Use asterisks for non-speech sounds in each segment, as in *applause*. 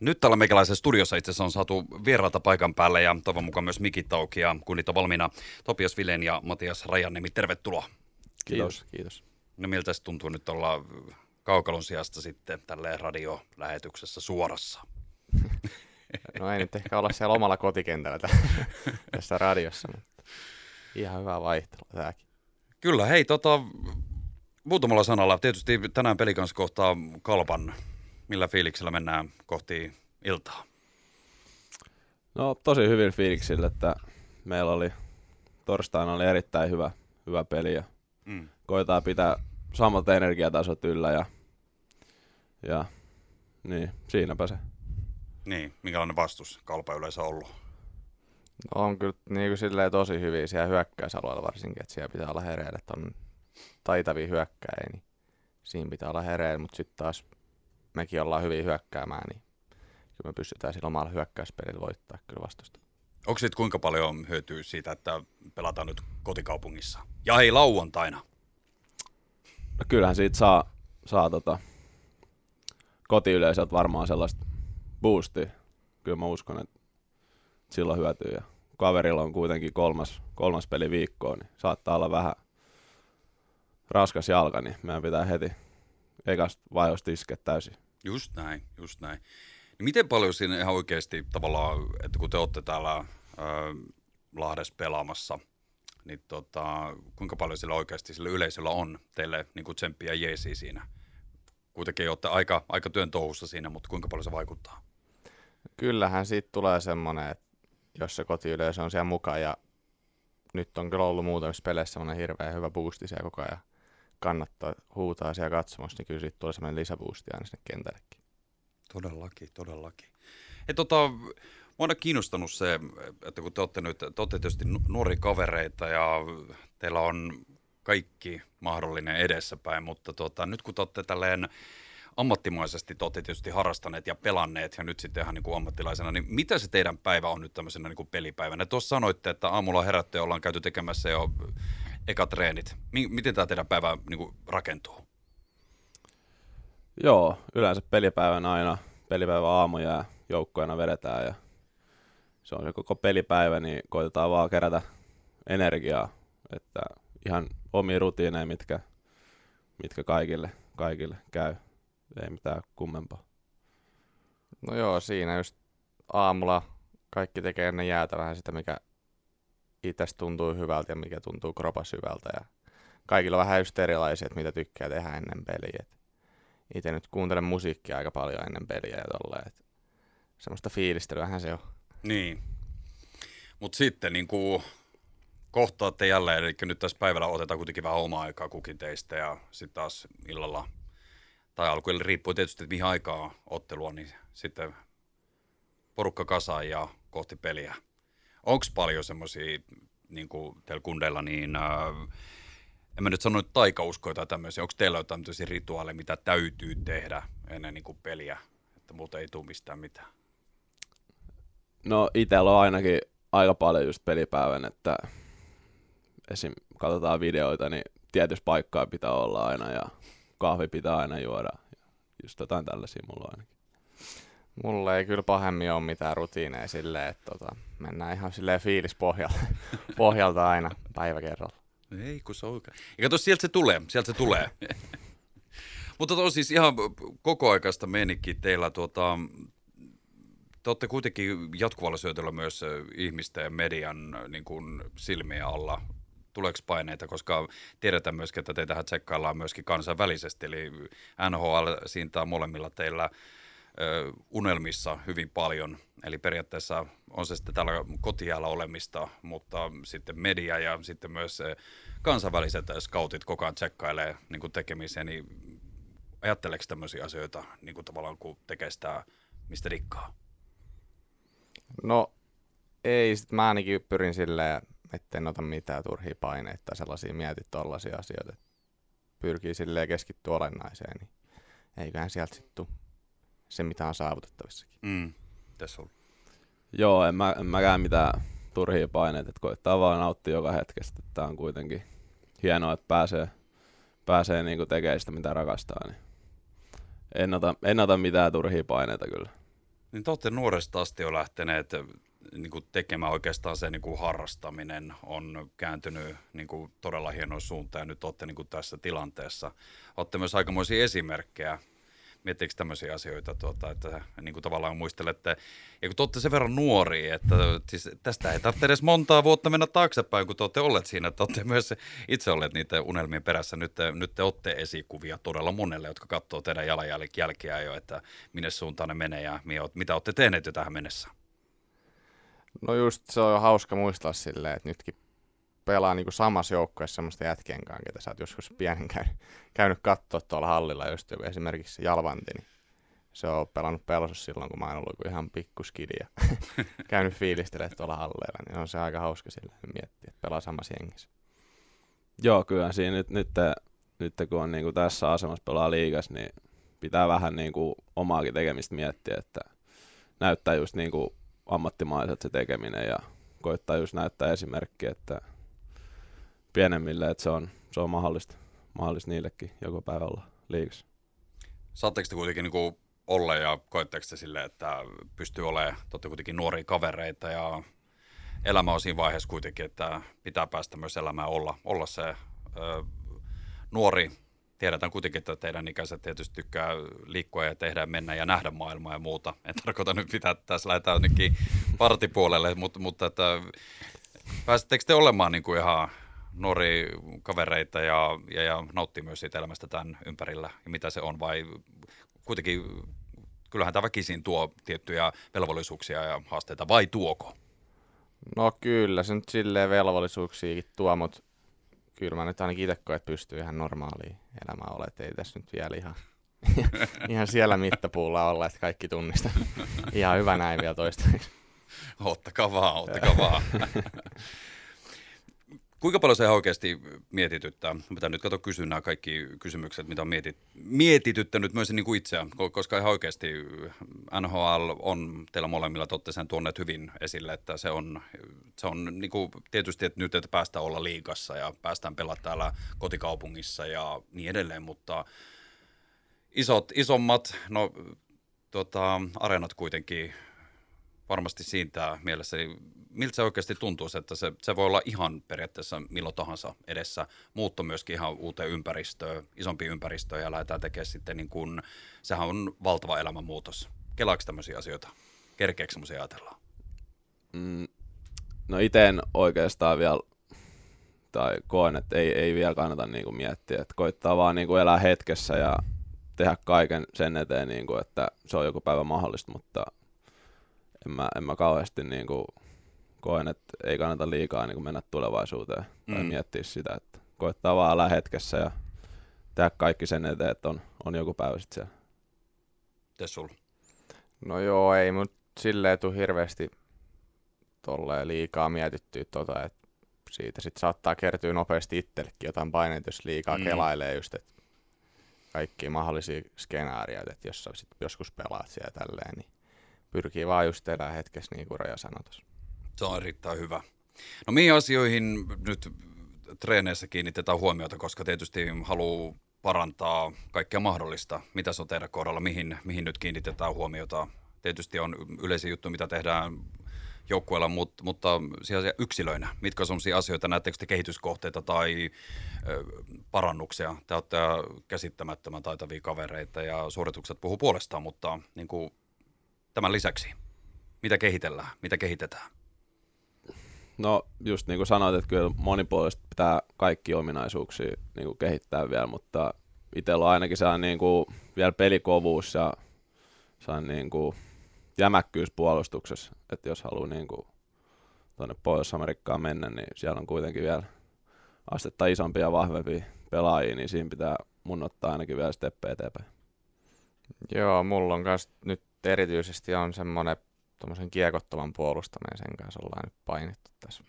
Nyt täällä meikäläisessä studiossa itse asiassa on saatu vierailta paikan päälle ja toivon mukaan myös mikit auki ja kunnit on valmiina. Topias Vilen ja Matias Rajannemi, tervetuloa. Kiitos, kiitos. No miltä se tuntuu nyt olla kaukalon sijasta sitten tälle radiolähetyksessä suorassa? *laughs* No ei nyt ehkä olla siellä omalla kotikentällä *laughs* tässä radiossa, mutta ihan hyvä vaihtelu tämäkin. Kyllä, hei tota, muutamalla sanalla. Tietysti tänään pelikans kohtaa kalpan. Millä fiiliksellä mennään kohti iltaa? No tosi hyvin fiiliksillä, että meillä oli torstaina oli erittäin hyvä, hyvä peli ja mm. koetaan pitää samat energiatasot yllä ja, ja niin, siinäpä se. Niin, minkälainen vastus kalpa yleensä ollut? No on kyllä niin kuin silleen tosi hyviä siellä hyökkäysalueella varsinkin, että siellä pitää olla hereillä, että on taitavia hyökkäjiä, niin siinä pitää olla hereillä, mutta sitten taas mekin ollaan hyvin hyökkäämään, niin kyllä me pystytään sillä omalla hyökkäyspelillä voittaa kyllä vastusta. Onko sitten kuinka paljon hyötyä siitä, että pelataan nyt kotikaupungissa? Ja ei lauantaina. No kyllähän siitä saa, saa tota, kotiyleisöltä varmaan sellaista boostia. Kyllä mä uskon, että silloin hyötyy. Ja kaverilla on kuitenkin kolmas, kolmas peli viikkoon, niin saattaa olla vähän raskas jalka, niin meidän pitää heti ekasta vaihosta iskeä täysin. Just näin, just näin. Niin miten paljon siinä ihan oikeasti tavallaan, että kun te olette täällä äh, Lahdessa pelaamassa, niin tota, kuinka paljon sillä oikeasti sillä yleisöllä on teille niin kuin tsemppiä jeesiä siinä? Kuitenkin olette aika, aika työn touhussa siinä, mutta kuinka paljon se vaikuttaa? Kyllähän siitä tulee semmoinen, että jos se kotiyleisö on siellä mukaan ja nyt on kyllä ollut muutamissa peleissä semmoinen hirveän hyvä boosti siellä koko ajan kannattaa huutaa siellä katsomassa, niin kyllä siitä tulee semmoinen lisäboosti aina sinne kentällekin. Todellakin, todellakin. Hei, tota, Mua on kiinnostanut se, että kun te olette nyt, te olette tietysti nuori kavereita ja teillä on kaikki mahdollinen edessäpäin, mutta tota, nyt kun te olette tälleen ammattimaisesti te olette tietysti harrastaneet ja pelanneet ja nyt sitten ihan niin kuin ammattilaisena, niin mitä se teidän päivä on nyt tämmöisenä niin kuin pelipäivänä? Tuossa sanoitte, että aamulla herätte ja ollaan käyty tekemässä jo eka treenit. Miten tämä teidän päivä niin kuin rakentuu? Joo, yleensä pelipäivän aina, pelipäivän aamu ja joukkoina vedetään ja se on se koko pelipäivä, niin koitetaan vaan kerätä energiaa, että ihan omia rutiineja, mitkä, mitkä kaikille, kaikille käy. Ei mitään kummempaa. No joo, siinä just aamulla kaikki tekee ennen jäätä vähän sitä, mikä itse tuntuu hyvältä ja mikä tuntuu kropas hyvältä. Ja kaikilla on vähän just erilaisia, että mitä tykkää tehdä ennen peliä. itse nyt kuuntelen musiikkia aika paljon ennen peliä ja tolleen. Semmoista fiilistelyähän se on. Niin. Mutta sitten niin kuin kohtaatte jälleen, eli nyt tässä päivällä otetaan kuitenkin vähän omaa aikaa kukin teistä ja sitten taas illalla tai alkuun riippuu tietysti, että mihin aikaa ottelua, niin sitten porukka kasaan ja kohti peliä. Onko paljon semmoisia, niin kuin teillä kundeilla, niin äh, en mä nyt sano nyt taikauskoja tai tämmöisiä, onko teillä jotain tämmöisiä rituaaleja, mitä täytyy tehdä ennen niin kuin peliä, että muuta ei tule mistään mitään? No itsellä on ainakin aika paljon just pelipäivän, että esim. katsotaan videoita, niin tietyssä paikkaa pitää olla aina ja kahvi pitää aina juoda. Just jotain tällaisia mulla ainakin. Mulla ei kyllä pahemmin ole mitään rutiineja silleen, että tota, mennään ihan silleen fiilispohjalta *laughs* pohjalta aina päivä kerralla. Ei kun se on oikein. Ja kato, sieltä se tulee, sieltä se tulee. *laughs* Mutta on siis ihan kokoaikaista menikki teillä tuota, te olette kuitenkin jatkuvalla syötöllä myös ihmisten ja median niin kuin, silmiä alla. Tuleeko paineita, koska tiedetään myöskin, että teitähän tsekkaillaan myöskin kansainvälisesti, eli NHL siintää molemmilla teillä unelmissa hyvin paljon, eli periaatteessa on se sitten täällä kotijäällä olemista, mutta sitten media ja sitten myös kansainväliset scoutit koko ajan tsekkailee niin kuin tekemiseen, niin ajatteleeko tämmöisiä asioita niin kuin tavallaan, kun tekee sitä, mistä dikkaa? No ei, sit mä ainakin pyrin silleen, etten ota mitään turhia paineita tai sellaisia mieti tollaisia asioita. Pyrkii silleen keskittyä olennaiseen, niin eiköhän sieltä sitten se, mitä on saavutettavissakin. Mm. Tässä on. Joo, en, mä, en mäkään mitään turhia paineita, että koittaa vaan nauttia joka hetkestä. Tämä on kuitenkin hienoa, että pääsee, pääsee niinku tekemään sitä, mitä rakastaa. Niin en, ota, en ota mitään turhia paineita kyllä. Niin te olette nuoresta asti jo lähteneet niin kuin tekemään oikeastaan se niin kuin harrastaminen on kääntynyt niin kuin todella hienoin suuntaan ja nyt olette niin kuin tässä tilanteessa. Olette myös aikamoisia esimerkkejä miettikö tämmöisiä asioita, tuota, että niin kuin tavallaan muistelette, ja kun te olette sen verran nuoria, että siis tästä ei tarvitse edes montaa vuotta mennä taaksepäin, kun te olette olleet siinä, että olette myös itse olleet niiden unelmien perässä. Nyt te, nyt te olette esikuvia todella monelle, jotka katsoo teidän jalanjälkiä jo, että minne suuntaan ne menee ja mitä olette tehneet jo tähän mennessä. No just se on jo hauska muistaa silleen, että nytkin pelaa niin kuin samassa joukkueessa semmoista jätkien kanssa, ketä sä oot joskus pienen käynyt, käynyt katsoa tuolla hallilla, just joku esimerkiksi Jalvanti, niin se on pelannut pelossa silloin, kun mä oon ollut ihan pikkuskidi ja *laughs* käynyt fiilistelemään tuolla halleilla, niin on se aika hauska sillä miettiä, että pelaa samassa jengissä. Joo, kyllä siinä nyt, nyt, nyt kun on niin kuin tässä asemassa pelaa liigas, niin pitää vähän niin kuin omaakin tekemistä miettiä, että näyttää just niin kuin ammattimaiset se tekeminen ja koittaa just näyttää esimerkkiä, että pienemmille, että se on, se on mahdollista, mahdollista niillekin joko päivä olla liikas. Saatteko te kuitenkin niin kuin olla ja koetteko te sille, että pystyy olemaan, te kuitenkin nuoria kavereita ja elämä on siinä vaiheessa kuitenkin, että pitää päästä myös elämään olla, olla se ö, nuori. Tiedetään kuitenkin, että teidän ikäiset tietysti tykkää liikkua ja tehdä, mennä ja nähdä maailmaa ja muuta. En tarkoita nyt pitää, että tässä lähdetään nytkin partipuolelle, mutta, mutta että pääsettekö te olemaan niin kuin ihan nuoria kavereita ja, ja, ja nauttii myös siitä elämästä tämän ympärillä ja mitä se on vai kuitenkin kyllähän tämä väkisin tuo tiettyjä velvollisuuksia ja haasteita vai tuoko? No kyllä, se nyt silleen velvollisuuksiakin tuo, mutta kyllä mä nyt ainakin itse koen, että pystyy ihan normaaliin elämään olemaan, ei tässä nyt vielä ihan, *laughs* ihan siellä mittapuulla olla, että kaikki tunnistaa. *laughs* ihan hyvä näin vielä toistaiseksi. Ottakaa vaan, ottakaa vaan. *laughs* Kuinka paljon se oikeasti mietityttää? Mitä nyt kato kysyä nämä kaikki kysymykset, mitä on mietit, mietityttänyt myös niin kuin itseään, koska ihan oikeasti NHL on teillä molemmilla, totte sen tuonneet hyvin esille, että se on, se on niin kuin tietysti, että nyt että päästään olla liigassa ja päästään pelata täällä kotikaupungissa ja niin edelleen, mutta isot, isommat, no tota, areenat kuitenkin varmasti siitä mielessä, miltä se oikeasti tuntuu, että se, se voi olla ihan periaatteessa milloin tahansa edessä. Muutto myöskin ihan uuteen ympäristöön, isompi ympäristöön ja lähdetään tekemään sitten niin kuin, sehän on valtava elämänmuutos. Kelaako tämmöisiä asioita? Kerkeekö semmoisia ajatellaan? Mm, no itse oikeastaan vielä, tai koen, että ei, ei vielä kannata niin kuin miettiä, että koittaa vaan niin kuin elää hetkessä ja tehdä kaiken sen eteen, niin kuin, että se on joku päivä mahdollista, mutta en mä, en mä kauheasti niin kuin koen, että ei kannata liikaa niin mennä tulevaisuuteen mm. tai miettiä sitä, että koettaa vaan elää hetkessä ja tehdä kaikki sen eteen, että on, on joku päivä sitten siellä. Mites sulla? No joo, ei mut silleen tule hirveästi tolleen liikaa mietittyä tota, että siitä sitten saattaa kertyä nopeasti itsellekin jotain paineita, jos liikaa mm. kelailee just, että kaikki mahdollisia skenaarioita, että jos sä sit joskus pelaat siellä tälleen, niin pyrkii vaan just elää hetkessä, niin kuin Raja sanoi tuossa. Se on erittäin hyvä. No mihin asioihin nyt treeneissä kiinnitetään huomiota, koska tietysti haluaa parantaa kaikkea mahdollista. Mitä se on teidän kohdalla, mihin, mihin nyt kiinnitetään huomiota? Tietysti on yleisiä juttuja, mitä tehdään joukkueella, mutta, mutta yksilöinä. Mitkä on sellaisia asioita, näettekö te kehityskohteita tai ö, parannuksia? Te olette käsittämättömän taitavia kavereita ja suoritukset puhuu puolestaan, mutta niin kuin, tämän lisäksi, mitä kehitellään, mitä kehitetään? No just niin kuin sanoit, että kyllä monipuolisesti pitää kaikki ominaisuuksia niin kuin kehittää vielä, mutta itsellä on ainakin sellainen niin kuin vielä pelikovuus ja sellainen niin kuin jämäkkyys puolustuksessa, että jos haluaa niin kuin tuonne Pohjois-Amerikkaan mennä, niin siellä on kuitenkin vielä astetta isompia ja vahvempia pelaajia, niin siinä pitää mun ottaa ainakin vielä steppejä eteenpäin. Joo, mulla on myös nyt erityisesti on semmoinen tuommoisen kiekottoman puolustaminen sen kanssa ollaan nyt painittu tässä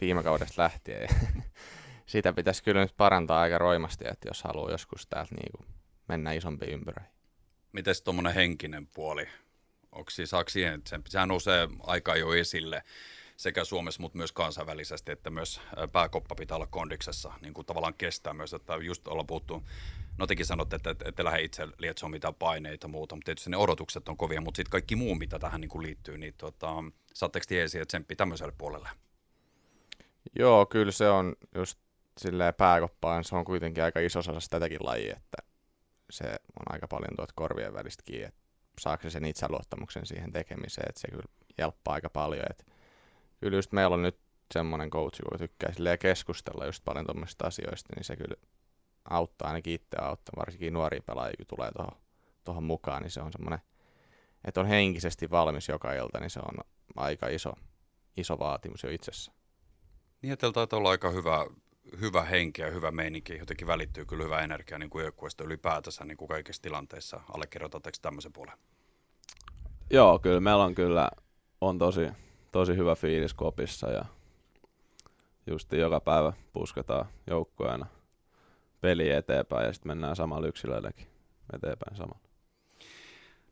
viime kaudesta lähtien. Ja *laughs* sitä pitäisi kyllä nyt parantaa aika roimasti, että jos haluaa joskus täältä niin mennä isompiin ympyröihin. Miten tuommoinen henkinen puoli? Onko siis, saako siihen, sen, sehän nousee aika jo esille sekä Suomessa, mutta myös kansainvälisesti, että myös pääkoppa pitää olla kondiksessa, niin kuin tavallaan kestää myös, että just ollaan puhuttu No tekin sanotte, että ette lähde itse lietsoa mitään paineita ja muuta, mutta tietysti ne odotukset on kovia, mutta sitten kaikki muu, mitä tähän niin kuin liittyy, niin tota, saatteko tiesiä, että tsemppi tämmöiselle puolelle? Joo, kyllä se on just silleen pääkoppaan, se on kuitenkin aika iso osa tätäkin lajia, että se on aika paljon tuot korvien välistä kiinni, että saako se sen itseluottamuksen siihen tekemiseen, että se kyllä jelppaa aika paljon. Että kyllä just meillä on nyt semmoinen coach, kun tykkää keskustella just paljon tuommoisista asioista, niin se kyllä auttaa ainakin itse auttaa, varsinkin nuoria pelaajia, kun tulee tuohon mukaan, niin se on semmoinen, että on henkisesti valmis joka ilta, niin se on aika iso, iso vaatimus jo itsessä. Niin, että taitaa olla aika hyvä, hyvä henki ja hyvä meininki. Jotenkin välittyy kyllä hyvä energia niin kuin joukkueesta ylipäätänsä niin kuin kaikissa tilanteissa. Allekirjoitatteko tämmöisen puolen? Joo, kyllä meillä on kyllä on tosi, tosi hyvä fiilis kopissa ja just joka päivä pusketaan joukkueena peli eteenpäin ja sitten mennään samalla yksilöilläkin eteenpäin samalla.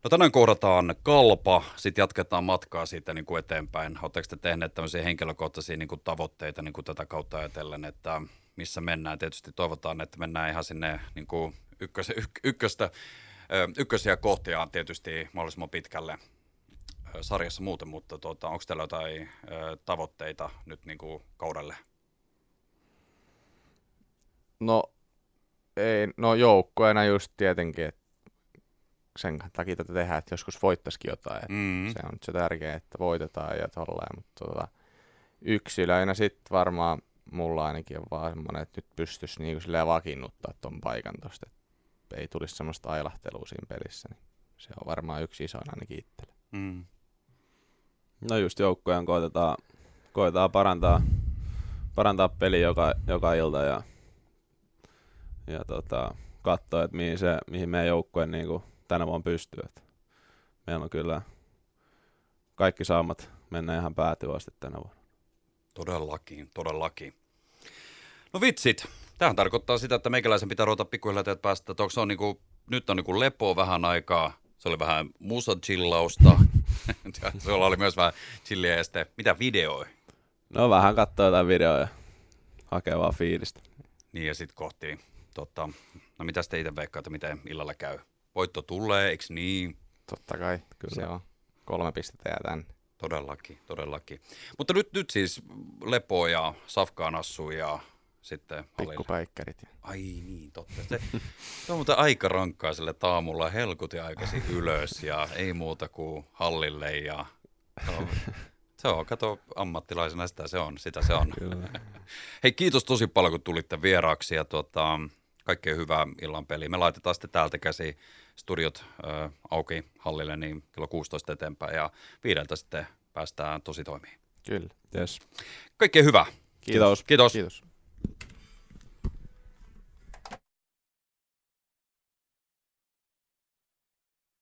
No tänään kohdataan kalpa, sitten jatketaan matkaa siitä niin kuin eteenpäin. Oletteko te tehneet tämmöisiä henkilökohtaisia niin kuin tavoitteita niin kuin tätä kautta ajatellen, että missä mennään? Tietysti toivotaan, että mennään ihan sinne niin kuin ykkös, yk, ykköstä, ykkösiä kohtia tietysti mahdollisimman pitkälle sarjassa muuten, mutta tuota, onko teillä jotain tavoitteita nyt niin kuin kaudelle? No, ei, no joukkoina just tietenkin, että sen takia tätä tehdään, että joskus voittaisikin jotain. Mm-hmm. Se on se tärkeää, että voitetaan ja tolleen, mutta tota, yksilöinä sitten varmaan mulla ainakin on vaan semmoinen, että nyt pystyisi niinku silleen vakiinnuttaa ton paikan tosta, että ei tulisi semmoista ailahtelua siinä pelissä. Niin se on varmaan yksi iso ainakin itselle. Mm. No just joukkojen koitetaan, koitetaan parantaa, parantaa peli joka, joka ilta ja, ja tota, katsoa, että mihin, se, mihin meidän joukkue niin kuin tänä vuonna pystyy. Että meillä on kyllä kaikki saamat mennä ihan päätyä asti tänä vuonna. Todellakin, todellakin. No vitsit, tähän tarkoittaa sitä, että meikäläisen pitää ruveta pikkuhiljaa teet päästä, että onko se on niinku, nyt on niinku lepoa vähän aikaa, se oli vähän musa-chillausta, *laughs* se oli myös vähän chilliä ja sitten, mitä videoi? No vähän katsoa jotain videoja, hakee vaan fiilistä. Niin ja sitten kohti, tota, no mitä te itse veikkaatte, miten illalla käy? Voitto tulee, eikö niin? Totta kai, kyllä se on. Kolme pistettä jää tänne. Todellakin, todellakin. Mutta nyt, nyt siis Lepo ja Safkaan assu ja sitten Pikkupäikkärit. Ai niin, totta. Se, se on muuten aika rankkaa sille taamulla helkuti aikaisin *laughs* ylös ja ei muuta kuin hallille ja no, se on, kato ammattilaisena sitä se on, sitä se on. *laughs* Hei kiitos tosi paljon kun tulitte vieraaksi ja tuota, kaikkea hyvää illan peliä. Me laitetaan sitten täältä käsi studiot äh, auki hallille niin kello 16 eteenpäin ja viideltä sitten päästään tosi toimiin. Kyllä. Yes. Kaikkea hyvää. Kiitos. Kiitos. Kiitos.